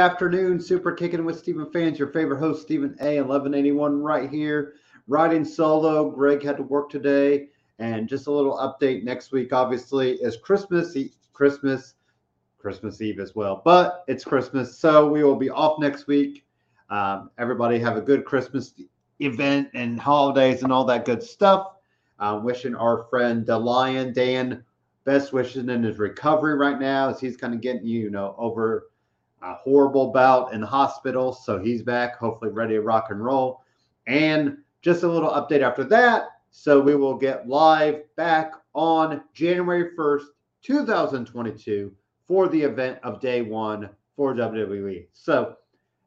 Afternoon, Super Kicking with Stephen fans. Your favorite host, Stephen A. 1181, right here, riding solo. Greg had to work today, and just a little update. Next week, obviously, is Christmas. Christmas, Christmas Eve as well, but it's Christmas, so we will be off next week. Um, everybody have a good Christmas event and holidays and all that good stuff. Uh, wishing our friend the Lion Dan best wishes in his recovery right now as he's kind of getting you know over a horrible bout in the hospital. So he's back, hopefully ready to rock and roll. And just a little update after that. So we will get live back on January 1st, 2022 for the event of day one for WWE. So,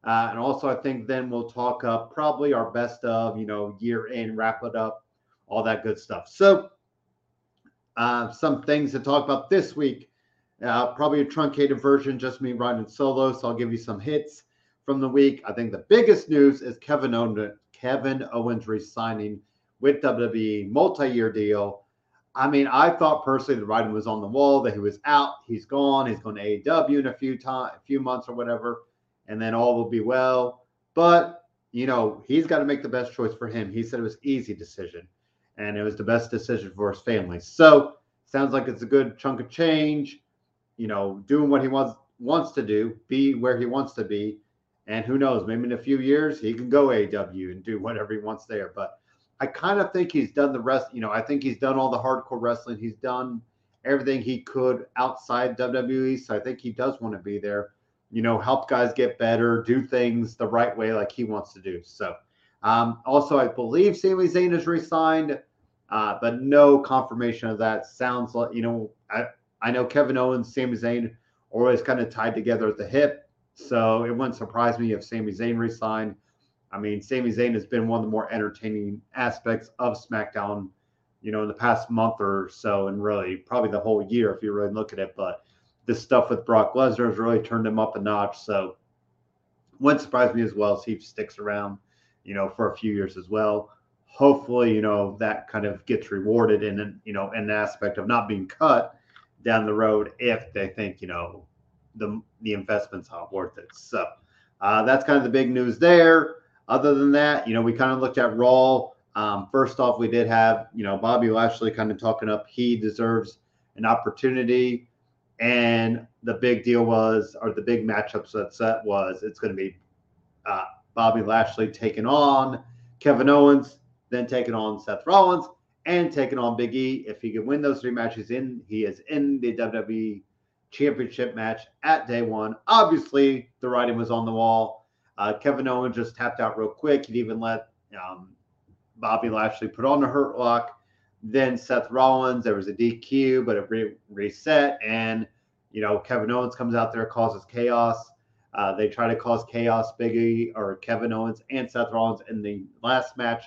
uh, and also I think then we'll talk up probably our best of, you know, year in, wrap it up, all that good stuff. So, uh, some things to talk about this week. Uh, probably a truncated version, just me riding solo. So I'll give you some hits from the week. I think the biggest news is Kevin Owens, Kevin Owens resigning with WWE, multi-year deal. I mean, I thought personally the writing was on the wall that he was out, he's gone, he's going to AEW in a few time, a few months or whatever, and then all will be well. But you know, he's got to make the best choice for him. He said it was easy decision, and it was the best decision for his family. So sounds like it's a good chunk of change you know, doing what he wants wants to do, be where he wants to be, and who knows, maybe in a few years he can go AW and do whatever he wants there. But I kind of think he's done the rest. You know, I think he's done all the hardcore wrestling. He's done everything he could outside WWE. So I think he does want to be there. You know, help guys get better, do things the right way, like he wants to do. So, um, also, I believe Sami Zayn is re-signed, uh, but no confirmation of that. Sounds like you know, I, I know Kevin Owens, Sami Zayn always kind of tied together at the hip. So it wouldn't surprise me if Sami Zayn resigned. I mean, Sami Zayn has been one of the more entertaining aspects of SmackDown, you know, in the past month or so, and really probably the whole year if you really look at it. But this stuff with Brock Lesnar has really turned him up a notch. So wouldn't surprise me as well if he sticks around, you know, for a few years as well. Hopefully, you know, that kind of gets rewarded in, you know, an aspect of not being cut down the road if they think you know the the investment's not worth it. So uh, that's kind of the big news there. Other than that, you know, we kind of looked at Raw. Um, first off, we did have you know Bobby Lashley kind of talking up he deserves an opportunity, and the big deal was, or the big matchups that set was, it's going to be uh, Bobby Lashley taking on Kevin Owens, then taking on Seth Rollins, and taking on Big E. If he can win those three matches in, he is in the WWE Championship match at day one. Obviously, the writing was on the wall. Uh, Kevin Owens just tapped out real quick. He'd even let um, Bobby Lashley put on the hurt lock. Then Seth Rollins, there was a DQ, but it re- reset. And, you know, Kevin Owens comes out there, causes chaos. Uh, they try to cause chaos, Biggie or Kevin Owens and Seth Rollins in the last match.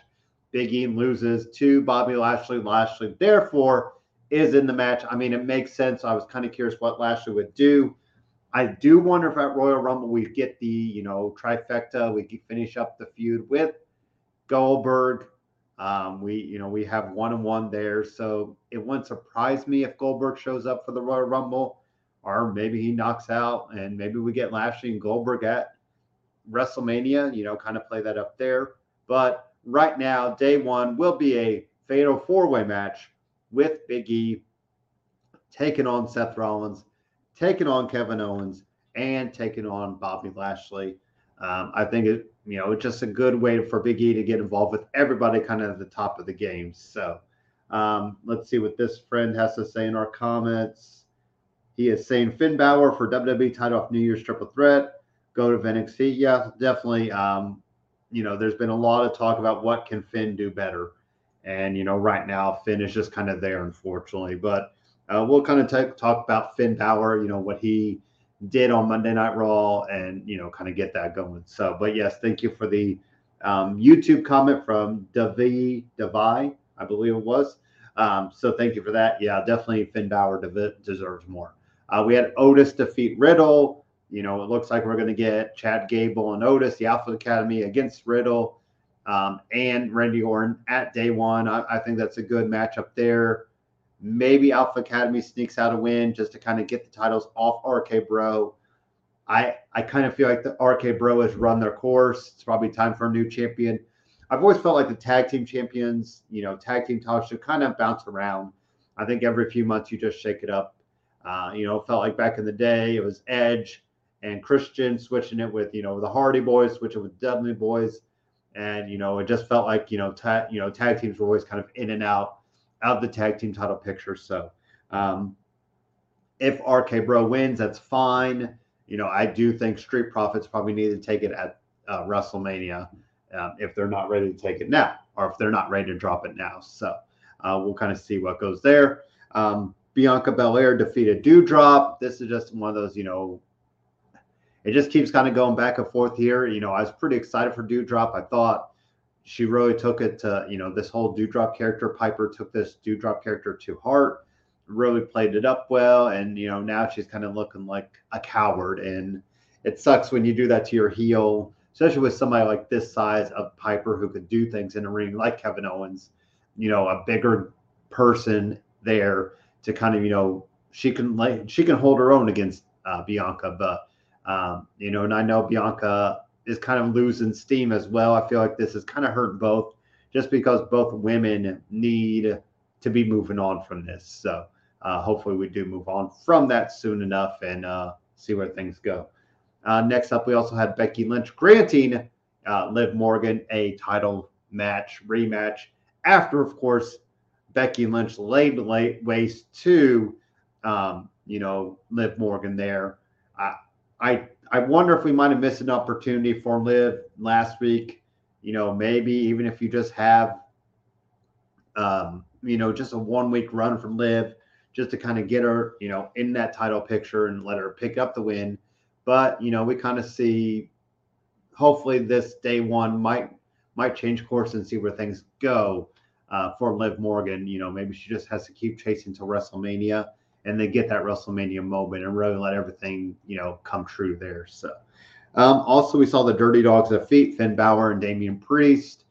Big E loses to Bobby Lashley. Lashley, therefore, is in the match. I mean, it makes sense. I was kind of curious what Lashley would do. I do wonder if at Royal Rumble we get the, you know, trifecta. We finish up the feud with Goldberg. Um, we, you know, we have one and one there. So it wouldn't surprise me if Goldberg shows up for the Royal Rumble, or maybe he knocks out and maybe we get Lashley and Goldberg at WrestleMania, you know, kind of play that up there. But right now, day one will be a fatal four way match with Big E taking on Seth Rollins, taking on Kevin Owens, and taking on Bobby Lashley. Um, I think it, you know, it's just a good way for Big E to get involved with everybody kind of at the top of the game. So um, let's see what this friend has to say in our comments. He is saying Finn Balor for WWE title off New Year's Triple Threat. Go to NXT. Yeah, definitely. Um, you know, there's been a lot of talk about what can Finn do better. And, you know, right now, Finn is just kind of there, unfortunately. But uh, we'll kind of t- talk about Finn Balor, you know, what he did on Monday Night Raw and, you know, kind of get that going. So, but yes, thank you for the um, YouTube comment from Davi, Davi, I believe it was. Um, so thank you for that. Yeah, definitely Finn de- deserves more. Uh, we had Otis defeat Riddle. You know, it looks like we're going to get Chad Gable and Otis, the Alpha Academy against Riddle um, and Randy Orton at day one. I, I, think that's a good matchup there. Maybe Alpha Academy sneaks out a win just to kind of get the titles off RK Bro. I I kind of feel like the RK Bro has run their course. It's probably time for a new champion. I've always felt like the tag team champions, you know, tag team titles should kind of bounce around. I think every few months you just shake it up. Uh, you know, felt like back in the day it was Edge and Christian switching it with you know the Hardy Boys, switching with Dudley Boys, and you know it just felt like you know ta- you know tag teams were always kind of in and out of the tag team title picture. So um, if RK Bro wins, that's fine. You know, I do think Street Profits probably need to take it at uh, WrestleMania um, if they're not ready to take it now, or if they're not ready to drop it now. So uh, we'll kind of see what goes there. Um, Bianca Belair defeated Doudrop. This is just one of those, you know, it just keeps kind of going back and forth here. You know, I was pretty excited for Doudrop. I thought she really took it to, you know, this whole Doudrop character. Piper took this Doudrop character to heart, really played it up well. And, you know, now she's kind of looking like a coward. And it sucks when you do that to your heel, especially with somebody like this size of Piper who could do things in a ring like Kevin Owens, you know, a bigger person there to kind of, you know, she can like she can hold her own against uh, Bianca, but um, you know, and I know Bianca is kind of losing steam as well. I feel like this has kind of hurt both just because both women need to be moving on from this. So uh, hopefully we do move on from that soon enough and uh, see where things go. Uh, next up, we also had Becky Lynch granting uh, Liv Morgan a title match rematch after, of course, Becky Lynch laid waste to, um, you know, Liv Morgan there. I I wonder if we might have missed an opportunity for Liv last week. You know, maybe even if you just have, um, you know, just a one week run from Liv, just to kind of get her, you know, in that title picture and let her pick up the win. But you know, we kind of see. Hopefully, this day one might might change course and see where things go uh, for Liv Morgan. You know, maybe she just has to keep chasing to WrestleMania and they get that WrestleMania moment and really let everything, you know, come true there. So, um, also, we saw the Dirty Dogs defeat Finn Balor and Damian Priest.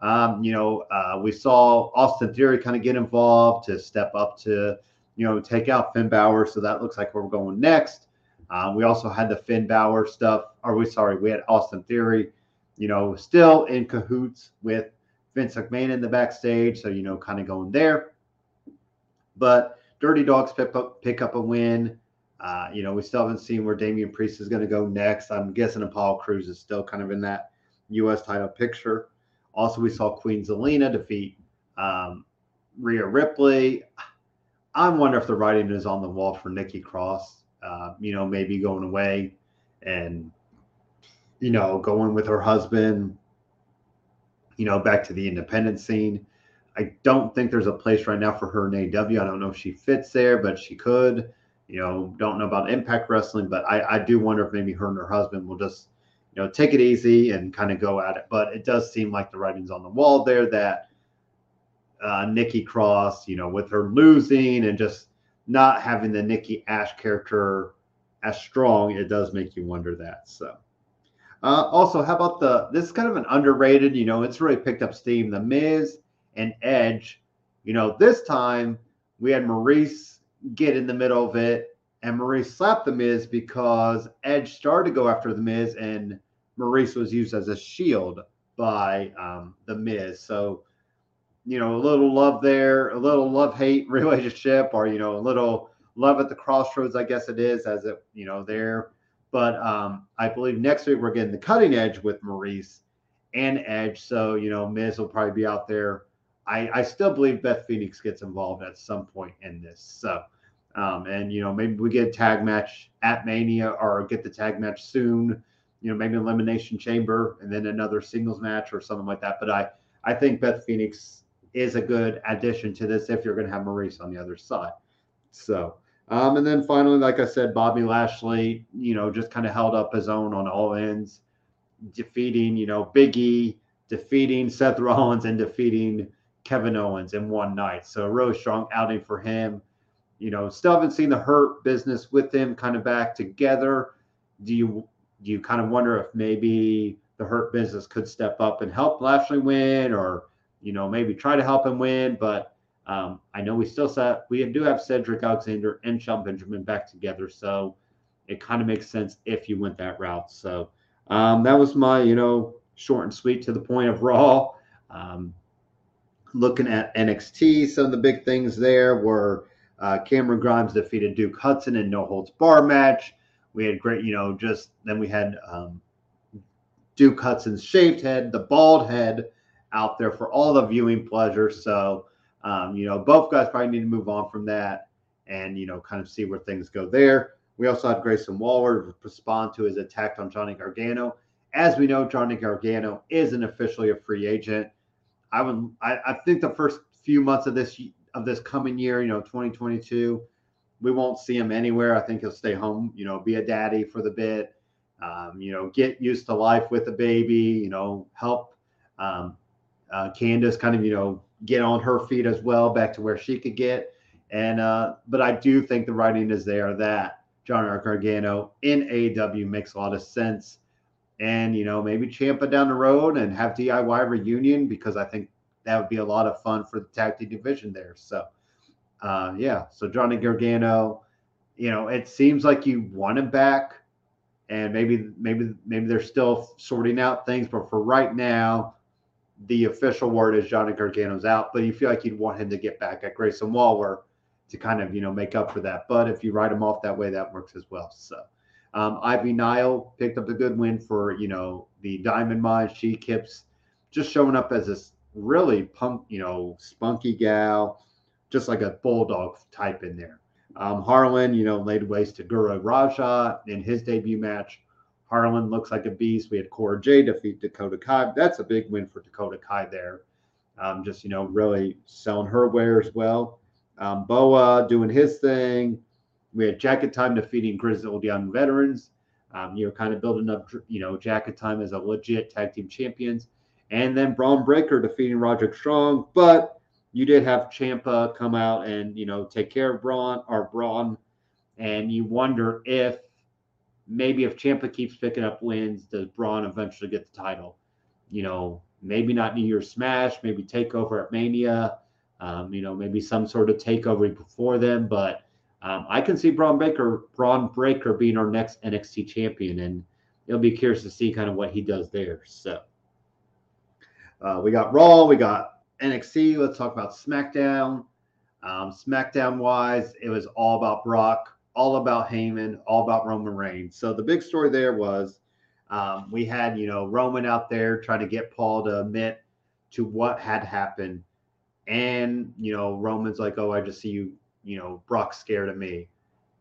Um, you know, uh, we saw Austin Theory kind of get involved to step up to, you know, take out Finn Balor. So that looks like where we're going next. Um, we also had the Finn Balor stuff. Are we sorry? We had Austin Theory, you know, still in cahoots with Vince McMahon in the backstage. So, you know, kind of going there. But Dirty Dogs pick up pick up a win. Uh, you know, we still haven't seen where Damian Priest is going to go next. I'm guessing Apollo Crews is still kind of in that U.S. title picture. Also, we saw Queen Zelina defeat um, Rhea Ripley. I wonder if the writing is on the wall for Nikki Cross. Uh, you know, maybe going away and you know going with her husband. You know, back to the independent scene. I don't think there's a place right now for her in AW. I don't know if she fits there, but she could. You know, don't know about Impact Wrestling, but I, I do wonder if maybe her and her husband will just, you know, take it easy and kind of go at it. But it does seem like the writing's on the wall there that uh, Nikki Cross, you know, with her losing and just not having the Nikki Ash character as strong, it does make you wonder that. So. Uh, also, how about the this is kind of an underrated, you know, it's really picked up steam. The Miz and Edge. You know, this time we had Maurice get in the middle of it, and Maurice slapped the Miz because Edge started to go after the Miz, and Maurice was used as a shield by um, the Miz. So, you know, a little love there, a little love hate relationship, or you know, a little love at the crossroads, I guess it is, as it you know there. But um, I believe next week we're getting the cutting edge with Maurice and Edge. So you know, Miz will probably be out there I, I still believe Beth Phoenix gets involved at some point in this. So, um, and you know, maybe we get a tag match at Mania or get the tag match soon. You know, maybe Elimination Chamber and then another singles match or something like that. But I, I think Beth Phoenix is a good addition to this if you're going to have Maurice on the other side. So, um, and then finally, like I said, Bobby Lashley, you know, just kind of held up his own on all ends, defeating, you know, Biggie, defeating Seth Rollins, and defeating Kevin Owens in one night. So a really strong outing for him. You know, still haven't seen the Hurt business with him kind of back together. Do you do you kind of wonder if maybe the Hurt business could step up and help Lashley win, or you know maybe try to help him win? But um, I know we still set we do have Cedric Alexander and Shelton Benjamin back together, so it kind of makes sense if you went that route. So um, that was my, you know, short and sweet to the point of Raw. Um, looking at NXT, some of the big things there were uh, Cameron Grimes defeated Duke Hudson in no holds bar match. We had great, you know, just then we had um, Duke Hudson's shaved head, the bald head out there for all the viewing pleasure. So, um, you know, both guys probably need to move on from that and, you know, kind of see where things go there. We also had Grayson Waller respond to his attack on Johnny Gargano. As we know, Johnny Gargano isn't officially a free agent. I would, I, I think the first few months of this of this coming year, you know, 2022, we won't see him anywhere. I think he'll stay home, you know, be a daddy for the bit, um, you know, get used to life with the baby, you know, help um, uh, Candice kind of, you know, get on her feet as well, back to where she could get. And, uh, but I do think the writing is there that John Gargano in AEW makes a lot of sense. And, you know, maybe Ciampa down the road and have DIY reunion because I think that would be a lot of fun for the tag team division there. So, uh, yeah. So Johnny Gargano, you know, it seems like you want him back, and maybe maybe maybe they're still sorting out things, but for right now, the official word is Johnny Gargano's out. But you feel like you'd want him to get back at Grayson Waller to kind of you know make up for that. But if you write him off that way, that works as well. So. Um, Ivy Nile picked up a good win for you know the Diamond Mine. She keeps just showing up as this really punk, you know, spunky gal, just like a bulldog type in there. Um, Harland, you know, laid waste to Guru Raja in his debut match. Harland looks like a beast. We had Cora Jade defeat Dakota Kai. That's a big win for Dakota Kai there. Um, just, you know, really selling her wares well. Um, Boa doing his thing. We had Jacket Time defeating Grizzled Young Veterans. Um, you know, kind of building up, you know, Jacket Time as a legit tag team champions and then Bron Breakker defeating Roderick Strong. But you did have Ciampa come out and you know take care of Braun or Braun, and you wonder if maybe if Ciampa keeps picking up wins, does Braun eventually get the title? You know, maybe not New Year's Smash, maybe Takeover at Mania. Um, you know, maybe some sort of takeover before then, but um, I can see Braun Breakker, Bron Breakker being our next NXT champion, and it'll be curious to see kind of what he does there. So. Uh, we got Raw, we got NXT. Let's talk about SmackDown. Um, SmackDown wise, it was all about Brock, all about Heyman, all about Roman Reigns. So the big story there was um, we had, you know, Roman out there trying to get Paul to admit to what had happened. And, you know, Roman's like, oh, I just see you, you know, Brock's scared of me.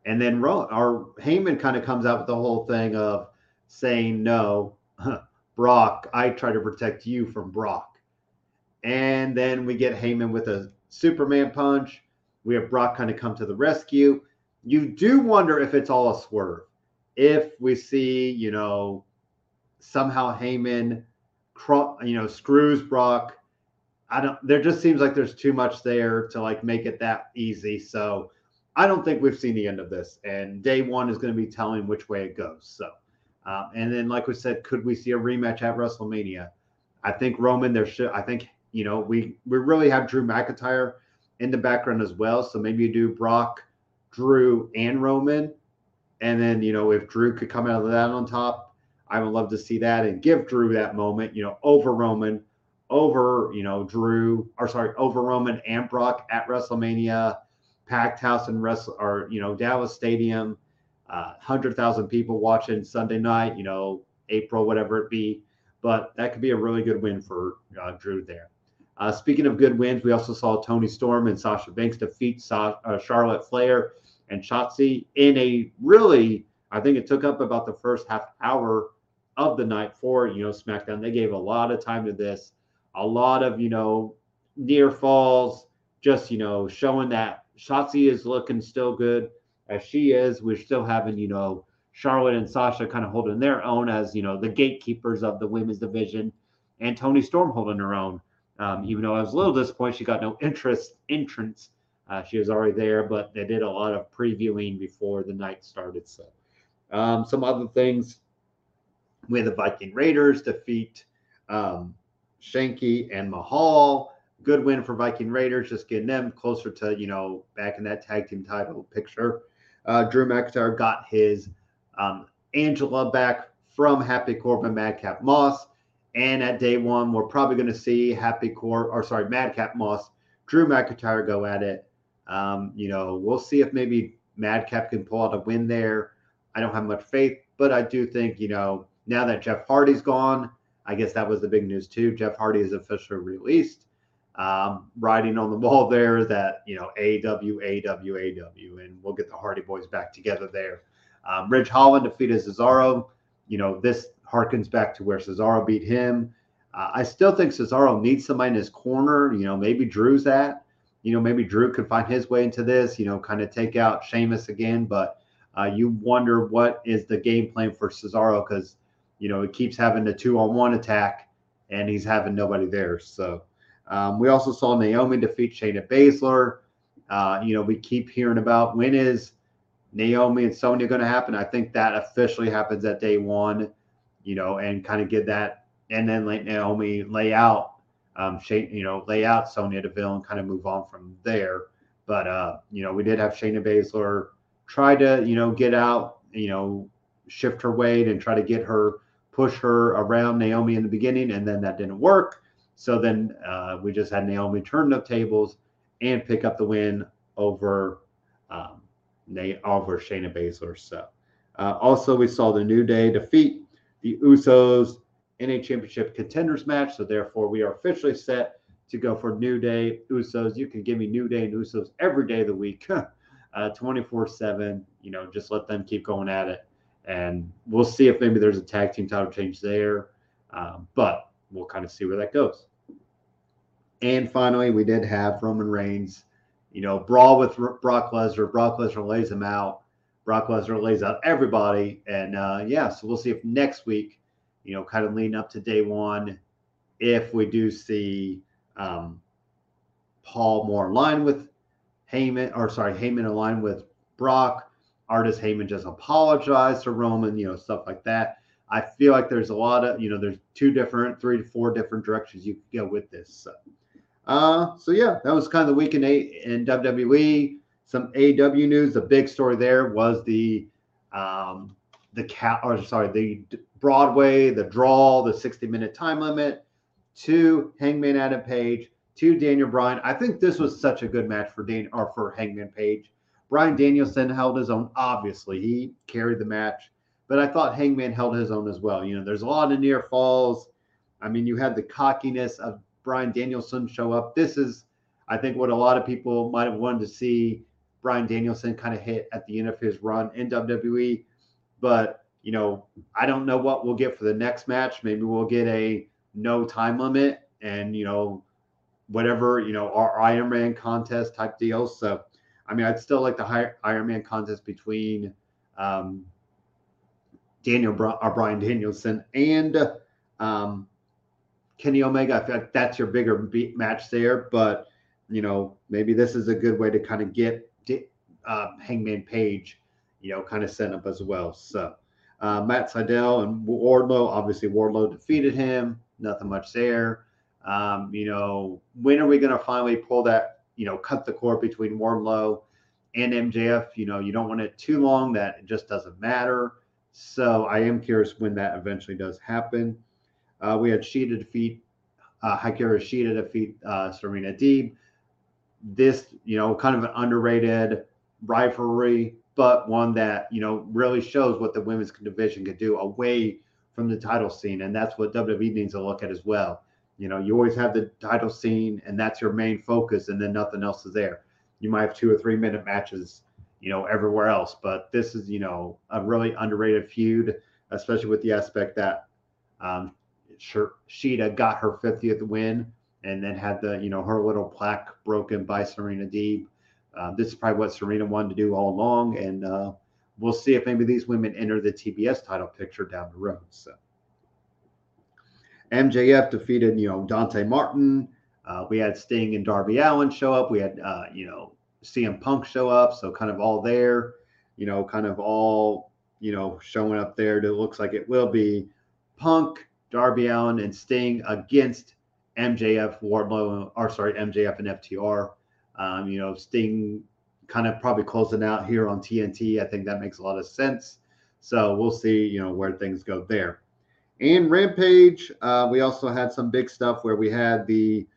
And then Ro- our Heyman kind of comes out with the whole thing of saying, no, Brock, I try to protect you from Brock. And then we get Heyman with a Superman punch. We have Brock kind of come to the rescue. You do wonder if it's all a swerve. If we see, you know, somehow Heyman, you know, screws Brock. I don't. There just seems like there's too much there to like make it that easy. So I don't think we've seen the end of this. And day one is going to be telling which way it goes. So um, and then, like we said, could we see a rematch at WrestleMania? I think Roman. There should. I think you know we we really have Drew McIntyre in the background as well. So maybe you do Brock, Drew, and Roman, and then you know if Drew could come out of that on top, I would love to see that and give Drew that moment. You know, over Roman, over you know Drew, or sorry, over Roman and Brock at WrestleMania, packed house in Wrestle or you know Dallas Stadium uh, 100,000 people watching Sunday night, you know, April, whatever it be. But that could be a really good win for uh, Drew there. Uh, speaking of good wins, we also saw Toni Storm and Sasha Banks defeat Sa- uh, Charlotte Flair and Shotzi in a really, I think it took up about the first half hour of the night for, you know, SmackDown. They gave a lot of time to this, a lot of, you know, near falls, just, you know, showing that Shotzi is looking still good as she is. We're still having, you know, Charlotte and Sasha kind of holding their own as, you know, the gatekeepers of the women's division, and Toni Storm holding her own. Um, even though I was a little disappointed she got no interest entrance. Uh, she was already there, but they did a lot of previewing before the night started. So, um, some other things we had the Viking Raiders defeat um, Shanky and Mahal. Good win for Viking Raiders, just getting them closer to, you know, back in that tag team title picture. Uh, Drew McIntyre got his um, Angela back from Happy Corbin, Madcap Moss. And at day one, we're probably going to see Happy Cor or sorry, Madcap Moss, Drew McIntyre go at it. Um, you know, we'll see if maybe Madcap can pull out a win there. I don't have much faith, but I do think, you know, now that Jeff Hardy's gone, I guess that was the big news too. Jeff Hardy is officially released. Um, writing on the wall there that, you know, AW, AW, AW, and we'll get the Hardy Boys back together there. Um, Ridge Holland defeated Cesaro. You know, this harkens back to where Cesaro beat him. Uh, I still think Cesaro needs somebody in his corner. You know, maybe Drew's that. You know, maybe Drew could find his way into this. You know, kind of take out Sheamus again. But uh, you wonder what is the game plan for Cesaro because you know he keeps having the two-on-one attack, and he's having nobody there. So um, we also saw Naomi defeat Shayna Baszler. Uh, you know, we keep hearing about when is Naomi and Sonya going to happen. I think that officially happens at day one you know, and kind of get that, and then let Naomi lay out, um, you know, lay out Sonya Deville and kind of move on from there. But uh, you know, we did have Shayna Baszler try to, you know, get out, you know, shift her weight and try to get her, push her around Naomi in the beginning, and then that didn't work. So then uh, we just had Naomi turn the tables and pick up the win over um, over Shayna Baszler. So uh, also we saw the New Day defeat the Usos in a championship contenders match. So therefore, we are officially set to go for New Day Usos. You can give me New Day and Usos every day of the week, uh, 24 7. You know, just let them keep going at it. And we'll see if maybe there's a tag team title change there. Um, but we'll kind of see where that goes. And finally, we did have Roman Reigns, you know, brawl with Brock Lesnar. Brock Lesnar lays him out. Brock Lesnar lays out everybody. And uh, yeah, so we'll see if next week, you know, kind of leading up to day one, if we do see um, Paul more line with Heyman, or sorry, Heyman line with Brock. Artist Heyman just apologized to Roman, you know, stuff like that. I feel like there's a lot of, you know, there's two different, three to four different directions you can go with this. So, uh, so yeah, that was kind of the week in, eight in WWE some AW news. The big story there was the um, the cat, or sorry, the Broadway, the draw, the 60 minute time limit to Hangman Adam Page to Daniel Bryan. I think this was such a good match for Dan or for Hangman Page. Bryan Danielson held his own. Obviously, he carried the match, but I thought Hangman held his own as well. You know, there's a lot of near falls. I mean, you had the cockiness of Bryan Danielson show up. This is, I think, what a lot of people might have wanted to see Bryan Danielson kind of hit at the end of his run in WWE. But, you know, I don't know what we'll get for the next match. Maybe we'll get a no time limit and, you know, whatever, you know, our Iron Man contest type deal. So, I mean, I'd still like the Iron Man contest between um, Daniel or uh, Bryan Danielson and um, Kenny Omega. I feel like that's your bigger match there. But, you know, maybe this is a good way to kind of get uh, Hangman Page, you know, kind of set up as well. So uh, Matt Sydal and Wardlow, obviously Wardlow defeated him. Nothing much there. Um, you know, when are we going to finally pull that, you know, cut the cord between Wardlow and MJF? You know, you don't want it too long that it just doesn't matter. So I am curious when that eventually does happen. Uh, we had Shida defeat, uh, Hikaru defeat uh, Serena Deeb. This, you know, kind of an underrated rivalry, but one that you know really shows what the women's division could do away from the title scene, and that's what WWE needs to look at as well. You know, you always have the title scene, and that's your main focus, and then nothing else is there. You might have two or three minute matches, you know, everywhere else, but this is you know a really underrated feud, especially with the aspect that um, Shida got her 50th win and then had the you know her little plaque broken by Serena Deeb uh, this is probably what Serena wanted to do all along, and uh, we'll see if maybe these women enter the TBS title picture down the road. So MJF defeated, you know, Dante Martin. Uh, we had Sting and Darby Allin show up. We had, uh, you know, CM Punk show up. So kind of all there, you know, kind of all, you know, showing up there. It looks like it will be Punk, Darby Allin, and Sting against MJF, Wardlow, or sorry, MJF and FTR. Um, you know, Sting kind of probably closing out here on TNT. I think that makes a lot of sense So we'll see, you know, where things go there. And Rampage, uh, we also had some big stuff where we had the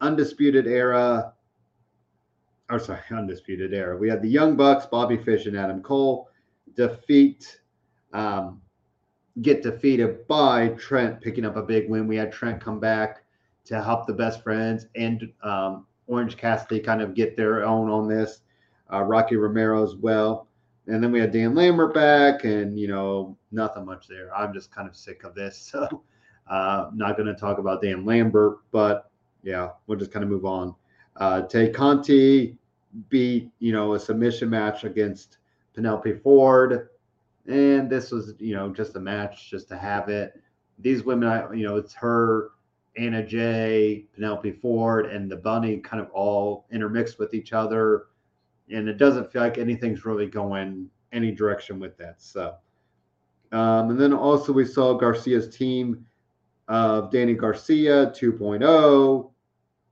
Undisputed Era, or sorry, Undisputed Era. We had the Young Bucks, Bobby Fish, and Adam Cole defeat, um, get defeated by Trent picking up a big win. We had Trent come back to help the best friends and um, Orange Cassidy kind of get their own on this. Uh, Rocky Romero as well. And then we had Dan Lambert back, and you know, nothing much there. I'm just kind of sick of this. So, uh, not going to talk about Dan Lambert, but yeah, we'll just kind of move on. Uh, Tay Conti beat, you know, a submission match against Penelope Ford. And this was, you know, just a match just to have it. These women, I, you know, it's her, Anna Jay, Penelope Ford, and the Bunny kind of all intermixed with each other and it doesn't feel like anything's really going any direction with that. So, um, and then also we saw Garcia's team of Danny Garcia 2.0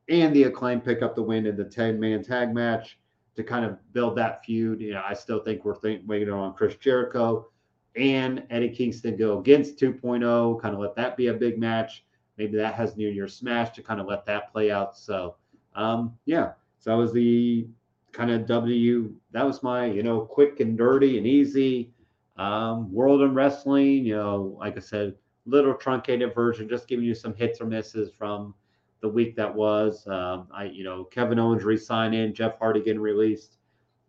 and the acclaim pick up the win in the 10 man tag match to kind of build that feud. You know, I still think we're think, waiting on Chris Jericho and Eddie Kingston go against 2.0, kind of let that be a big match. Maybe that has New Year's Smash to kind of let that play out. So, um, yeah, so that was the kind of W. That was my, you know, quick and dirty and easy um, world of wrestling. You know, like I said, little truncated version, just giving you some hits or misses from the week that was. Um, I, you know, Kevin Owens re-signing, Jeff Hardy getting released.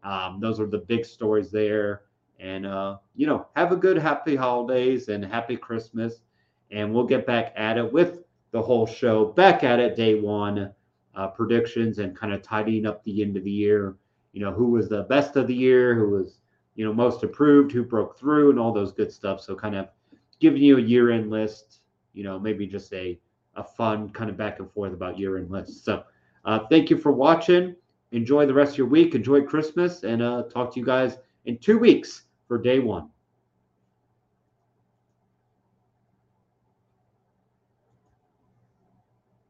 Um, those are the big stories there. And uh, you know, have a good happy holidays and happy Christmas. And we'll get back at it with the whole show back at it day one uh, predictions and kind of tidying up the end of the year. You know, who was the best of the year, who was, you know, most approved, who broke through, and all those good stuff. So, kind of giving you a year end list, you know, maybe just a, a fun kind of back and forth about year end lists. So, uh, thank you for watching. Enjoy the rest of your week. Enjoy Christmas, and uh, talk to you guys in two weeks for day one.